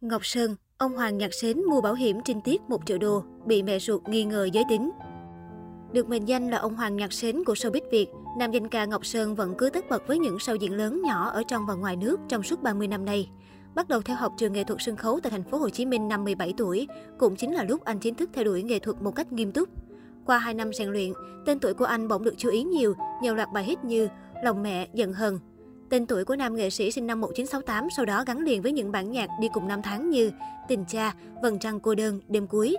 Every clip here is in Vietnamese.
Ngọc Sơn, ông Hoàng Nhạc Sến mua bảo hiểm trinh tiết 1 triệu đô, bị mẹ ruột nghi ngờ giới tính. Được mệnh danh là ông Hoàng Nhạc Sến của showbiz Việt, nam danh ca Ngọc Sơn vẫn cứ tất bật với những show diễn lớn nhỏ ở trong và ngoài nước trong suốt 30 năm nay. Bắt đầu theo học trường nghệ thuật sân khấu tại thành phố Hồ Chí Minh năm 17 tuổi, cũng chính là lúc anh chính thức theo đuổi nghệ thuật một cách nghiêm túc. Qua 2 năm rèn luyện, tên tuổi của anh bỗng được chú ý nhiều, nhiều loạt bài hit như Lòng mẹ, Giận hờn, Tên tuổi của nam nghệ sĩ sinh năm 1968 sau đó gắn liền với những bản nhạc đi cùng năm tháng như Tình cha, Vầng trăng cô đơn, Đêm cuối.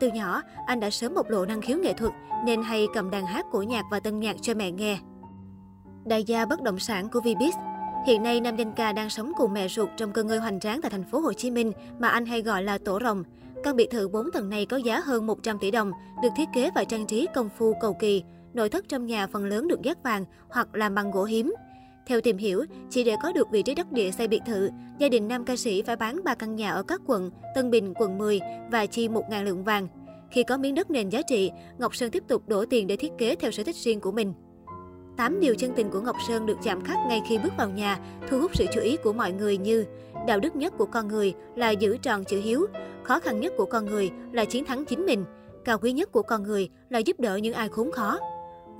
Từ nhỏ, anh đã sớm bộc lộ năng khiếu nghệ thuật nên hay cầm đàn hát cổ nhạc và tân nhạc cho mẹ nghe. Đại gia bất động sản của Vbiz Hiện nay, nam danh ca đang sống cùng mẹ ruột trong cơ ngơi hoành tráng tại thành phố Hồ Chí Minh mà anh hay gọi là Tổ Rồng. Căn biệt thự 4 tầng này có giá hơn 100 tỷ đồng, được thiết kế và trang trí công phu cầu kỳ. Nội thất trong nhà phần lớn được dát vàng hoặc làm bằng gỗ hiếm. Theo tìm hiểu, chỉ để có được vị trí đất địa xây biệt thự, gia đình nam ca sĩ phải bán 3 căn nhà ở các quận Tân Bình, quận 10 và chi 1.000 lượng vàng. Khi có miếng đất nền giá trị, Ngọc Sơn tiếp tục đổ tiền để thiết kế theo sở thích riêng của mình. 8 điều chân tình của Ngọc Sơn được chạm khắc ngay khi bước vào nhà, thu hút sự chú ý của mọi người như đạo đức nhất của con người là giữ tròn chữ hiếu, khó khăn nhất của con người là chiến thắng chính mình, cao quý nhất của con người là giúp đỡ những ai khốn khó.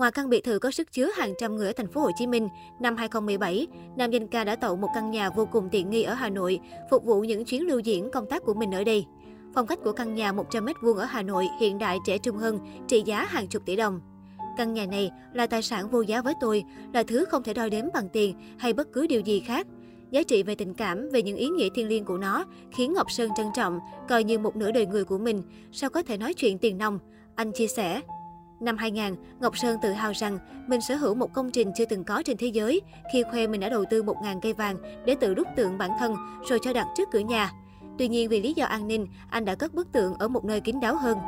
Ngoài căn biệt thự có sức chứa hàng trăm người ở thành phố Hồ Chí Minh, năm 2017, nam danh ca đã tậu một căn nhà vô cùng tiện nghi ở Hà Nội, phục vụ những chuyến lưu diễn công tác của mình ở đây. Phong cách của căn nhà 100m2 ở Hà Nội hiện đại trẻ trung hơn, trị giá hàng chục tỷ đồng. Căn nhà này là tài sản vô giá với tôi, là thứ không thể đo đếm bằng tiền hay bất cứ điều gì khác. Giá trị về tình cảm, về những ý nghĩa thiêng liêng của nó khiến Ngọc Sơn trân trọng, coi như một nửa đời người của mình, sao có thể nói chuyện tiền nông. Anh chia sẻ, Năm 2000, Ngọc Sơn tự hào rằng mình sở hữu một công trình chưa từng có trên thế giới khi khoe mình đã đầu tư 1.000 cây vàng để tự đúc tượng bản thân rồi cho đặt trước cửa nhà. Tuy nhiên vì lý do an ninh, anh đã cất bức tượng ở một nơi kín đáo hơn.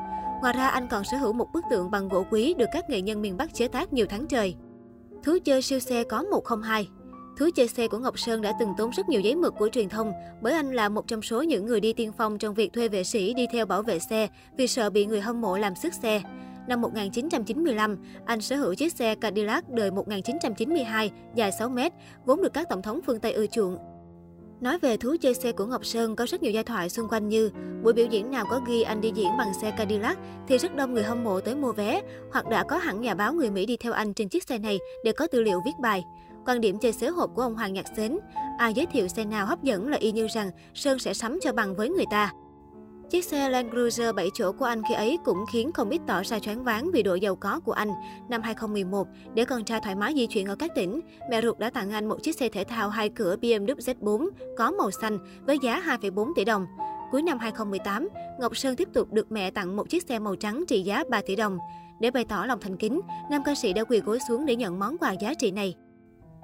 Ngoài ra, anh còn sở hữu một bức tượng bằng gỗ quý được các nghệ nhân miền Bắc chế tác nhiều tháng trời. Thú chơi siêu xe có 102 Thú chơi xe của Ngọc Sơn đã từng tốn rất nhiều giấy mực của truyền thông bởi anh là một trong số những người đi tiên phong trong việc thuê vệ sĩ đi theo bảo vệ xe vì sợ bị người hâm mộ làm sức xe. Năm 1995, anh sở hữu chiếc xe Cadillac đời 1992 dài 6 mét, vốn được các tổng thống phương Tây ưa chuộng. Nói về thú chơi xe của Ngọc Sơn có rất nhiều giai thoại xung quanh như buổi biểu diễn nào có ghi anh đi diễn bằng xe Cadillac thì rất đông người hâm mộ tới mua vé hoặc đã có hẳn nhà báo người Mỹ đi theo anh trên chiếc xe này để có tư liệu viết bài. Quan điểm chơi xế hộp của ông Hoàng Nhạc Xến, ai giới thiệu xe nào hấp dẫn là y như rằng Sơn sẽ sắm cho bằng với người ta. Chiếc xe Land Cruiser 7 chỗ của anh khi ấy cũng khiến không ít tỏ ra choáng váng vì độ giàu có của anh. Năm 2011, để con trai thoải mái di chuyển ở các tỉnh, mẹ ruột đã tặng anh một chiếc xe thể thao hai cửa BMW Z4 có màu xanh với giá 2,4 tỷ đồng. Cuối năm 2018, Ngọc Sơn tiếp tục được mẹ tặng một chiếc xe màu trắng trị giá 3 tỷ đồng. Để bày tỏ lòng thành kính, nam ca sĩ đã quỳ gối xuống để nhận món quà giá trị này.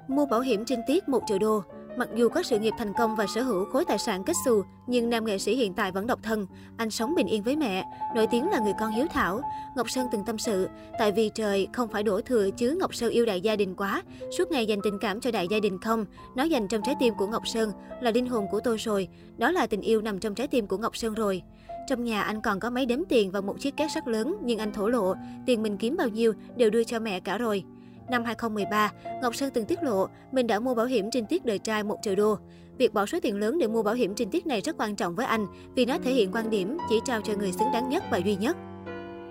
Mua bảo hiểm trinh tiết 1 triệu đô, Mặc dù có sự nghiệp thành công và sở hữu khối tài sản kết xù, nhưng nam nghệ sĩ hiện tại vẫn độc thân. Anh sống bình yên với mẹ, nổi tiếng là người con hiếu thảo. Ngọc Sơn từng tâm sự, tại vì trời không phải đổ thừa chứ Ngọc Sơn yêu đại gia đình quá, suốt ngày dành tình cảm cho đại gia đình không. Nó dành trong trái tim của Ngọc Sơn là linh hồn của tôi rồi, đó là tình yêu nằm trong trái tim của Ngọc Sơn rồi. Trong nhà anh còn có máy đếm tiền và một chiếc két sắt lớn, nhưng anh thổ lộ, tiền mình kiếm bao nhiêu đều đưa cho mẹ cả rồi. Năm 2013, Ngọc Sơn từng tiết lộ mình đã mua bảo hiểm trinh tiết đời trai 1 triệu đô. Việc bỏ số tiền lớn để mua bảo hiểm trinh tiết này rất quan trọng với anh vì nó thể hiện quan điểm chỉ trao cho người xứng đáng nhất và duy nhất.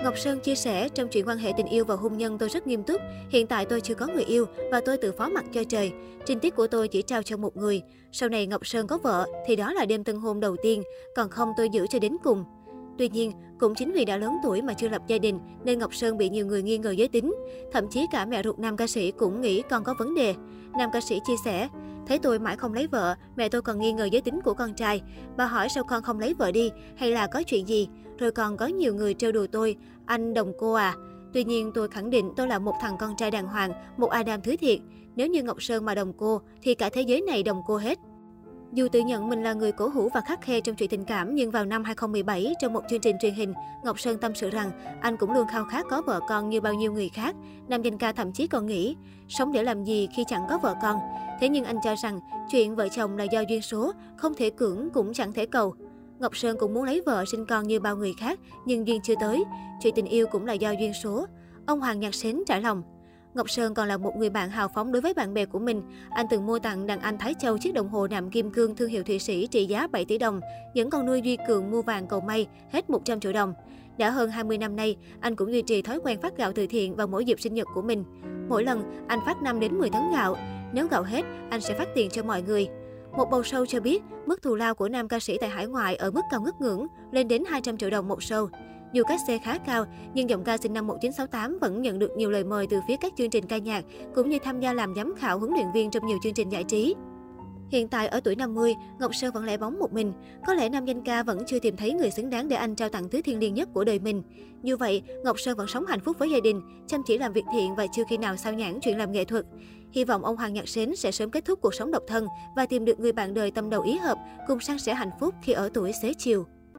Ngọc Sơn chia sẻ, trong chuyện quan hệ tình yêu và hôn nhân tôi rất nghiêm túc. Hiện tại tôi chưa có người yêu và tôi tự phó mặc cho trời. Trinh tiết của tôi chỉ trao cho một người. Sau này Ngọc Sơn có vợ thì đó là đêm tân hôn đầu tiên, còn không tôi giữ cho đến cùng. Tuy nhiên, cũng chính vì đã lớn tuổi mà chưa lập gia đình nên Ngọc Sơn bị nhiều người nghi ngờ giới tính. Thậm chí cả mẹ ruột nam ca sĩ cũng nghĩ con có vấn đề. Nam ca sĩ chia sẻ, thấy tôi mãi không lấy vợ, mẹ tôi còn nghi ngờ giới tính của con trai. Bà hỏi sao con không lấy vợ đi, hay là có chuyện gì? Rồi còn có nhiều người trêu đùa tôi, anh đồng cô à. Tuy nhiên tôi khẳng định tôi là một thằng con trai đàng hoàng, một Adam thứ thiệt. Nếu như Ngọc Sơn mà đồng cô, thì cả thế giới này đồng cô hết. Dù tự nhận mình là người cổ hủ và khắc khe trong chuyện tình cảm, nhưng vào năm 2017, trong một chương trình truyền hình, Ngọc Sơn tâm sự rằng anh cũng luôn khao khát có vợ con như bao nhiêu người khác. Nam danh ca thậm chí còn nghĩ, sống để làm gì khi chẳng có vợ con. Thế nhưng anh cho rằng, chuyện vợ chồng là do duyên số, không thể cưỡng cũng chẳng thể cầu. Ngọc Sơn cũng muốn lấy vợ sinh con như bao người khác, nhưng duyên chưa tới. Chuyện tình yêu cũng là do duyên số. Ông Hoàng Nhạc Sến trả lòng. Ngọc Sơn còn là một người bạn hào phóng đối với bạn bè của mình. Anh từng mua tặng đàn anh Thái Châu chiếc đồng hồ nạm kim cương thương hiệu Thụy Sĩ trị giá 7 tỷ đồng. Những con nuôi Duy Cường mua vàng cầu may hết 100 triệu đồng. Đã hơn 20 năm nay, anh cũng duy trì thói quen phát gạo từ thiện vào mỗi dịp sinh nhật của mình. Mỗi lần, anh phát 5 đến 10 tấn gạo. Nếu gạo hết, anh sẽ phát tiền cho mọi người. Một bầu sâu cho biết, mức thù lao của nam ca sĩ tại hải ngoại ở mức cao ngất ngưỡng, lên đến 200 triệu đồng một sâu. Dù cách xe khá cao, nhưng giọng ca sinh năm 1968 vẫn nhận được nhiều lời mời từ phía các chương trình ca nhạc, cũng như tham gia làm giám khảo huấn luyện viên trong nhiều chương trình giải trí. Hiện tại ở tuổi 50, Ngọc Sơn vẫn lẻ bóng một mình. Có lẽ nam danh ca vẫn chưa tìm thấy người xứng đáng để anh trao tặng thứ thiêng liêng nhất của đời mình. Như vậy, Ngọc Sơn vẫn sống hạnh phúc với gia đình, chăm chỉ làm việc thiện và chưa khi nào sao nhãn chuyện làm nghệ thuật. Hy vọng ông Hoàng Nhạc Sến sẽ sớm kết thúc cuộc sống độc thân và tìm được người bạn đời tâm đầu ý hợp, cùng san sẻ hạnh phúc khi ở tuổi xế chiều.